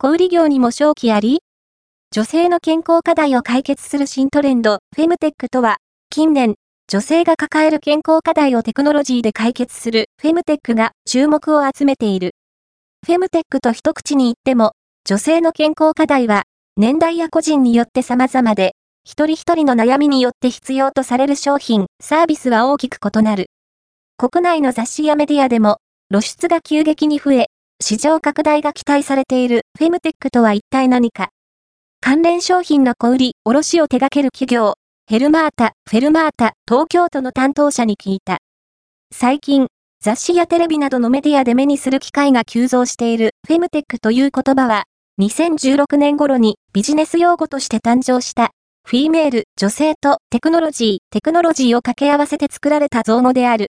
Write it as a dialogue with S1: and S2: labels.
S1: 小売業にも正気あり？女性の健康課題を解決する新トレンド、フェムテックとは、近年、女性が抱える健康課題をテクノロジーで解決するフェムテックが注目を集めている。フェムテックと一口に言っても、女性の健康課題は、年代や個人によって様々で、一人一人の悩みによって必要とされる商品、サービスは大きく異なる。国内の雑誌やメディアでも、露出が急激に増え、市場拡大が期待されているフェムテックとは一体何か。関連商品の小売、卸を手掛ける企業、ヘルマータ、フェルマータ、東京都の担当者に聞いた。最近、雑誌やテレビなどのメディアで目にする機会が急増しているフェムテックという言葉は、2016年頃にビジネス用語として誕生したフィーメール、女性とテクノロジー、テクノロジーを掛け合わせて作られた造語である。